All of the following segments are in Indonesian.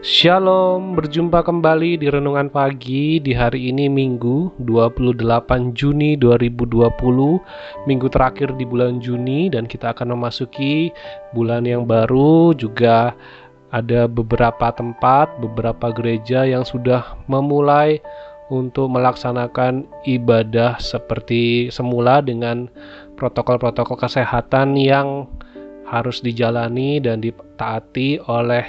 Shalom, berjumpa kembali di Renungan Pagi di hari ini Minggu 28 Juni 2020 Minggu terakhir di bulan Juni dan kita akan memasuki bulan yang baru. Juga ada beberapa tempat, beberapa gereja yang sudah memulai untuk melaksanakan ibadah seperti semula dengan protokol-protokol kesehatan yang harus dijalani dan ditaati oleh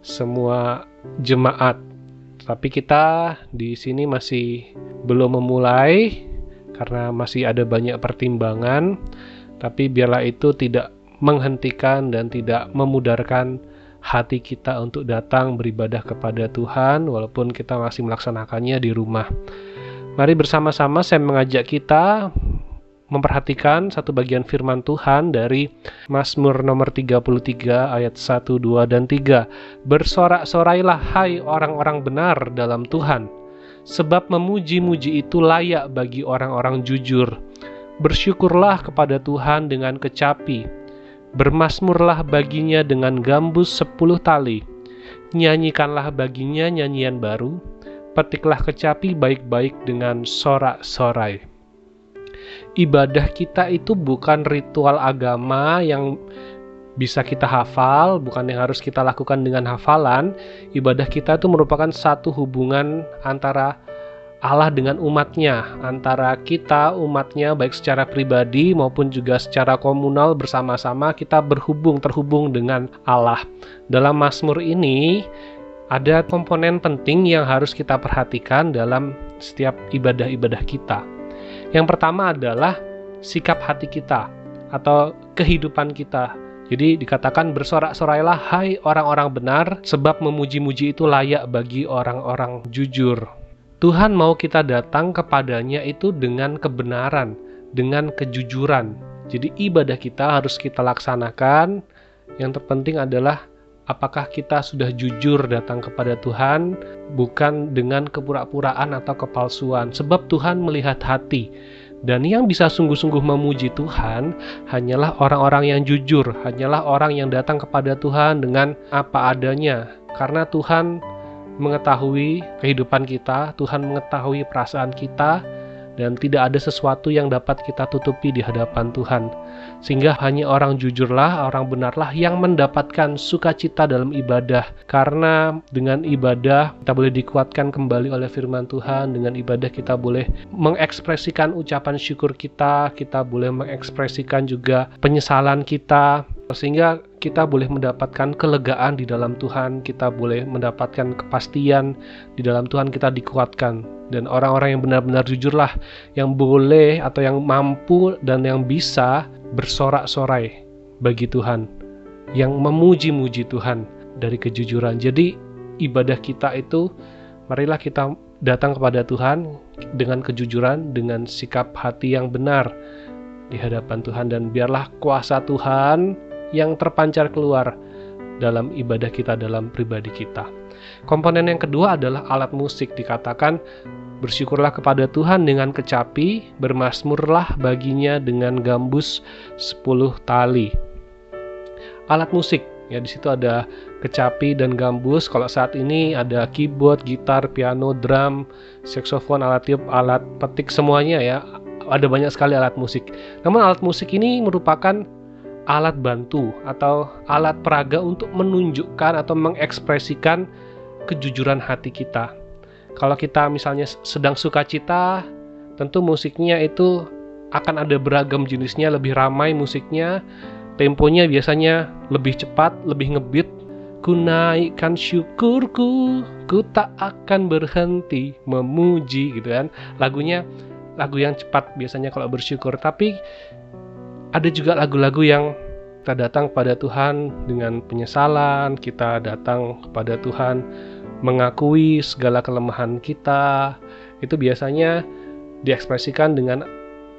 semua jemaat. Tapi kita di sini masih belum memulai karena masih ada banyak pertimbangan. Tapi biarlah itu tidak menghentikan dan tidak memudarkan hati kita untuk datang beribadah kepada Tuhan walaupun kita masih melaksanakannya di rumah. Mari bersama-sama saya mengajak kita memperhatikan satu bagian firman Tuhan dari Mazmur nomor 33 ayat 1, 2, dan 3. Bersorak-sorailah hai orang-orang benar dalam Tuhan, sebab memuji-muji itu layak bagi orang-orang jujur. Bersyukurlah kepada Tuhan dengan kecapi, bermasmurlah baginya dengan gambus sepuluh tali, nyanyikanlah baginya nyanyian baru, petiklah kecapi baik-baik dengan sorak-sorai ibadah kita itu bukan ritual agama yang bisa kita hafal, bukan yang harus kita lakukan dengan hafalan. Ibadah kita itu merupakan satu hubungan antara Allah dengan umatnya, antara kita umatnya baik secara pribadi maupun juga secara komunal bersama-sama kita berhubung terhubung dengan Allah. Dalam Mazmur ini ada komponen penting yang harus kita perhatikan dalam setiap ibadah-ibadah kita. Yang pertama adalah sikap hati kita atau kehidupan kita. Jadi dikatakan bersorak-sorailah hai orang-orang benar sebab memuji-muji itu layak bagi orang-orang jujur. Tuhan mau kita datang kepadanya itu dengan kebenaran, dengan kejujuran. Jadi ibadah kita harus kita laksanakan. Yang terpenting adalah apakah kita sudah jujur datang kepada Tuhan, bukan dengan kepura-puraan atau kepalsuan, sebab Tuhan melihat hati. Dan yang bisa sungguh-sungguh memuji Tuhan hanyalah orang-orang yang jujur, hanyalah orang yang datang kepada Tuhan dengan apa adanya, karena Tuhan mengetahui kehidupan kita, Tuhan mengetahui perasaan kita, dan tidak ada sesuatu yang dapat kita tutupi di hadapan Tuhan. Sehingga hanya orang jujurlah, orang benarlah yang mendapatkan sukacita dalam ibadah. Karena dengan ibadah kita boleh dikuatkan kembali oleh firman Tuhan, dengan ibadah kita boleh mengekspresikan ucapan syukur kita, kita boleh mengekspresikan juga penyesalan kita, sehingga kita boleh mendapatkan kelegaan di dalam Tuhan, kita boleh mendapatkan kepastian di dalam Tuhan, kita dikuatkan. Dan orang-orang yang benar-benar jujurlah, yang boleh atau yang mampu dan yang bisa bersorak-sorai bagi Tuhan, yang memuji-muji Tuhan dari kejujuran. Jadi ibadah kita itu, marilah kita datang kepada Tuhan dengan kejujuran, dengan sikap hati yang benar di hadapan Tuhan dan biarlah kuasa Tuhan yang terpancar keluar dalam ibadah kita dalam pribadi kita. Komponen yang kedua adalah alat musik dikatakan bersyukurlah kepada Tuhan dengan kecapi, bermasmurlah baginya dengan gambus 10 tali. Alat musik ya di situ ada kecapi dan gambus. Kalau saat ini ada keyboard, gitar, piano, drum, saksofon, alat tiup, alat petik semuanya ya. Ada banyak sekali alat musik. Namun alat musik ini merupakan alat bantu atau alat peraga untuk menunjukkan atau mengekspresikan kejujuran hati kita. Kalau kita misalnya sedang sukacita, tentu musiknya itu akan ada beragam jenisnya, lebih ramai musiknya, temponya biasanya lebih cepat, lebih ngebit. Ku naikkan syukurku, ku tak akan berhenti memuji gitu kan. Lagunya lagu yang cepat biasanya kalau bersyukur, tapi ada juga lagu-lagu yang kita datang pada Tuhan dengan penyesalan, kita datang kepada Tuhan mengakui segala kelemahan kita. Itu biasanya diekspresikan dengan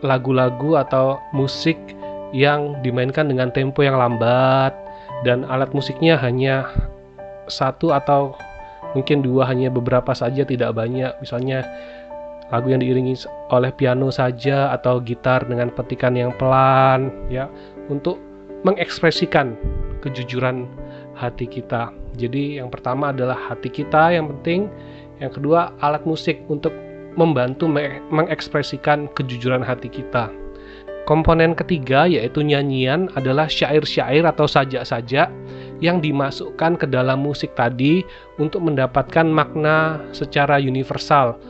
lagu-lagu atau musik yang dimainkan dengan tempo yang lambat dan alat musiknya hanya satu atau mungkin dua hanya beberapa saja tidak banyak misalnya lagu yang diiringi oleh piano saja atau gitar dengan petikan yang pelan ya untuk mengekspresikan kejujuran hati kita. Jadi yang pertama adalah hati kita yang penting, yang kedua alat musik untuk membantu mengekspresikan kejujuran hati kita. Komponen ketiga yaitu nyanyian adalah syair-syair atau sajak-sajak yang dimasukkan ke dalam musik tadi untuk mendapatkan makna secara universal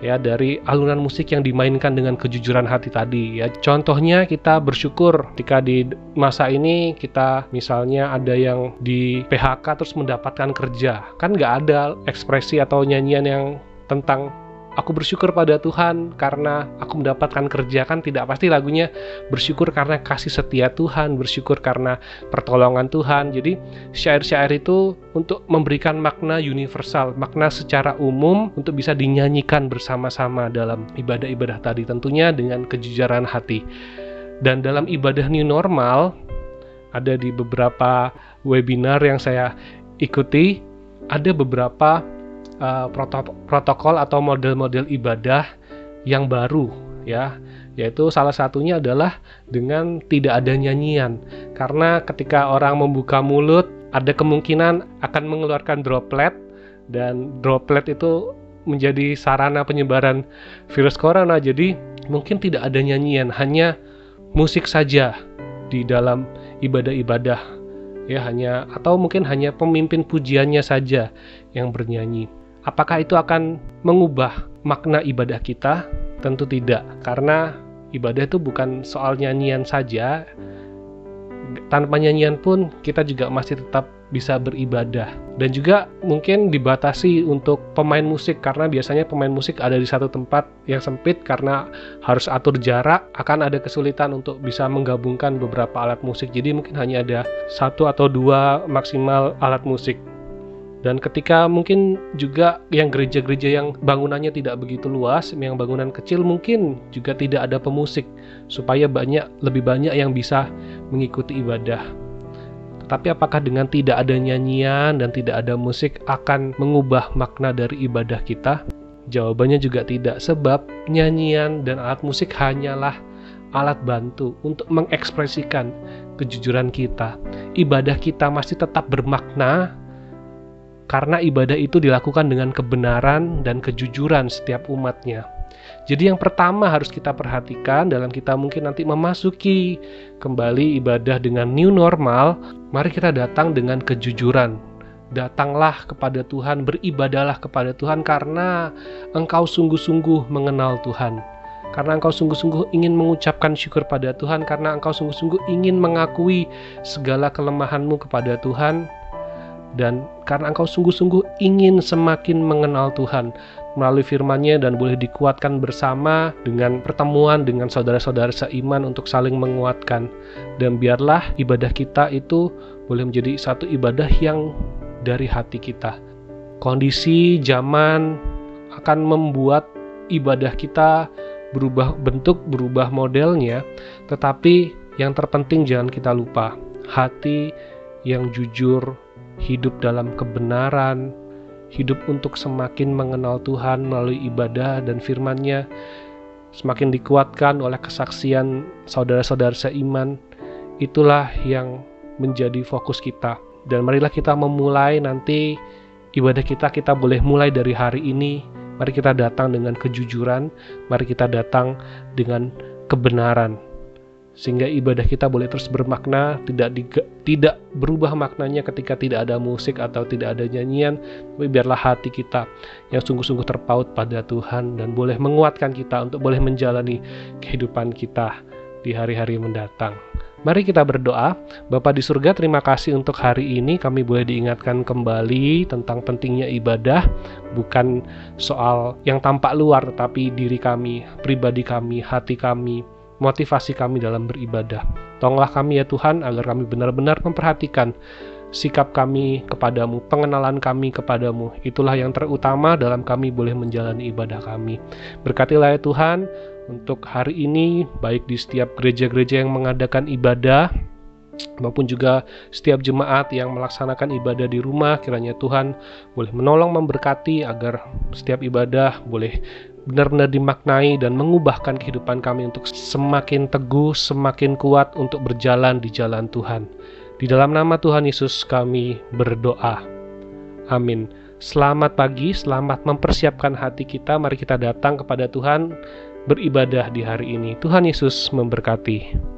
ya dari alunan musik yang dimainkan dengan kejujuran hati tadi ya. Contohnya kita bersyukur ketika di masa ini kita misalnya ada yang di PHK terus mendapatkan kerja. Kan nggak ada ekspresi atau nyanyian yang tentang aku bersyukur pada Tuhan karena aku mendapatkan kerja kan tidak pasti lagunya bersyukur karena kasih setia Tuhan, bersyukur karena pertolongan Tuhan. Jadi syair-syair itu untuk memberikan makna universal, makna secara umum untuk bisa dinyanyikan bersama-sama dalam ibadah-ibadah tadi tentunya dengan kejujuran hati. Dan dalam ibadah new normal ada di beberapa webinar yang saya ikuti ada beberapa uh, protokol atau model-model ibadah yang baru ya. Yaitu salah satunya adalah dengan tidak ada nyanyian. Karena ketika orang membuka mulut ada kemungkinan akan mengeluarkan droplet dan droplet itu menjadi sarana penyebaran virus corona. Jadi mungkin tidak ada nyanyian hanya musik saja di dalam ibadah-ibadah ya. Hanya atau mungkin hanya pemimpin pujiannya saja yang bernyanyi Apakah itu akan mengubah makna ibadah kita? Tentu tidak, karena ibadah itu bukan soal nyanyian saja. Tanpa nyanyian pun kita juga masih tetap bisa beribadah dan juga mungkin dibatasi untuk pemain musik karena biasanya pemain musik ada di satu tempat yang sempit karena harus atur jarak akan ada kesulitan untuk bisa menggabungkan beberapa alat musik jadi mungkin hanya ada satu atau dua maksimal alat musik dan ketika mungkin juga yang gereja-gereja yang bangunannya tidak begitu luas, yang bangunan kecil mungkin juga tidak ada pemusik supaya banyak lebih banyak yang bisa mengikuti ibadah. Tetapi apakah dengan tidak ada nyanyian dan tidak ada musik akan mengubah makna dari ibadah kita? Jawabannya juga tidak, sebab nyanyian dan alat musik hanyalah alat bantu untuk mengekspresikan kejujuran kita. Ibadah kita masih tetap bermakna karena ibadah itu dilakukan dengan kebenaran dan kejujuran setiap umatnya. Jadi yang pertama harus kita perhatikan dalam kita mungkin nanti memasuki kembali ibadah dengan new normal, mari kita datang dengan kejujuran. Datanglah kepada Tuhan, beribadalah kepada Tuhan karena engkau sungguh-sungguh mengenal Tuhan. Karena engkau sungguh-sungguh ingin mengucapkan syukur pada Tuhan, karena engkau sungguh-sungguh ingin mengakui segala kelemahanmu kepada Tuhan, dan karena engkau sungguh-sungguh ingin semakin mengenal Tuhan melalui firman-Nya dan boleh dikuatkan bersama dengan pertemuan dengan saudara-saudara seiman untuk saling menguatkan dan biarlah ibadah kita itu boleh menjadi satu ibadah yang dari hati kita. Kondisi zaman akan membuat ibadah kita berubah bentuk, berubah modelnya, tetapi yang terpenting jangan kita lupa hati yang jujur hidup dalam kebenaran, hidup untuk semakin mengenal Tuhan melalui ibadah dan firman-Nya, semakin dikuatkan oleh kesaksian saudara-saudara seiman, itulah yang menjadi fokus kita. Dan marilah kita memulai nanti ibadah kita, kita boleh mulai dari hari ini. Mari kita datang dengan kejujuran, mari kita datang dengan kebenaran sehingga ibadah kita boleh terus bermakna tidak di, tidak berubah maknanya ketika tidak ada musik atau tidak ada nyanyian tapi biarlah hati kita yang sungguh-sungguh terpaut pada Tuhan dan boleh menguatkan kita untuk boleh menjalani kehidupan kita di hari-hari mendatang. Mari kita berdoa. Bapa di surga, terima kasih untuk hari ini kami boleh diingatkan kembali tentang pentingnya ibadah, bukan soal yang tampak luar tetapi diri kami, pribadi kami, hati kami, motivasi kami dalam beribadah. Tolonglah kami ya Tuhan agar kami benar-benar memperhatikan sikap kami kepadamu, pengenalan kami kepadamu. Itulah yang terutama dalam kami boleh menjalani ibadah kami. Berkatilah ya Tuhan untuk hari ini, baik di setiap gereja-gereja yang mengadakan ibadah, maupun juga setiap jemaat yang melaksanakan ibadah di rumah kiranya Tuhan boleh menolong memberkati agar setiap ibadah boleh benar-benar dimaknai dan mengubahkan kehidupan kami untuk semakin teguh, semakin kuat untuk berjalan di jalan Tuhan. Di dalam nama Tuhan Yesus kami berdoa. Amin. Selamat pagi, selamat mempersiapkan hati kita. Mari kita datang kepada Tuhan beribadah di hari ini. Tuhan Yesus memberkati.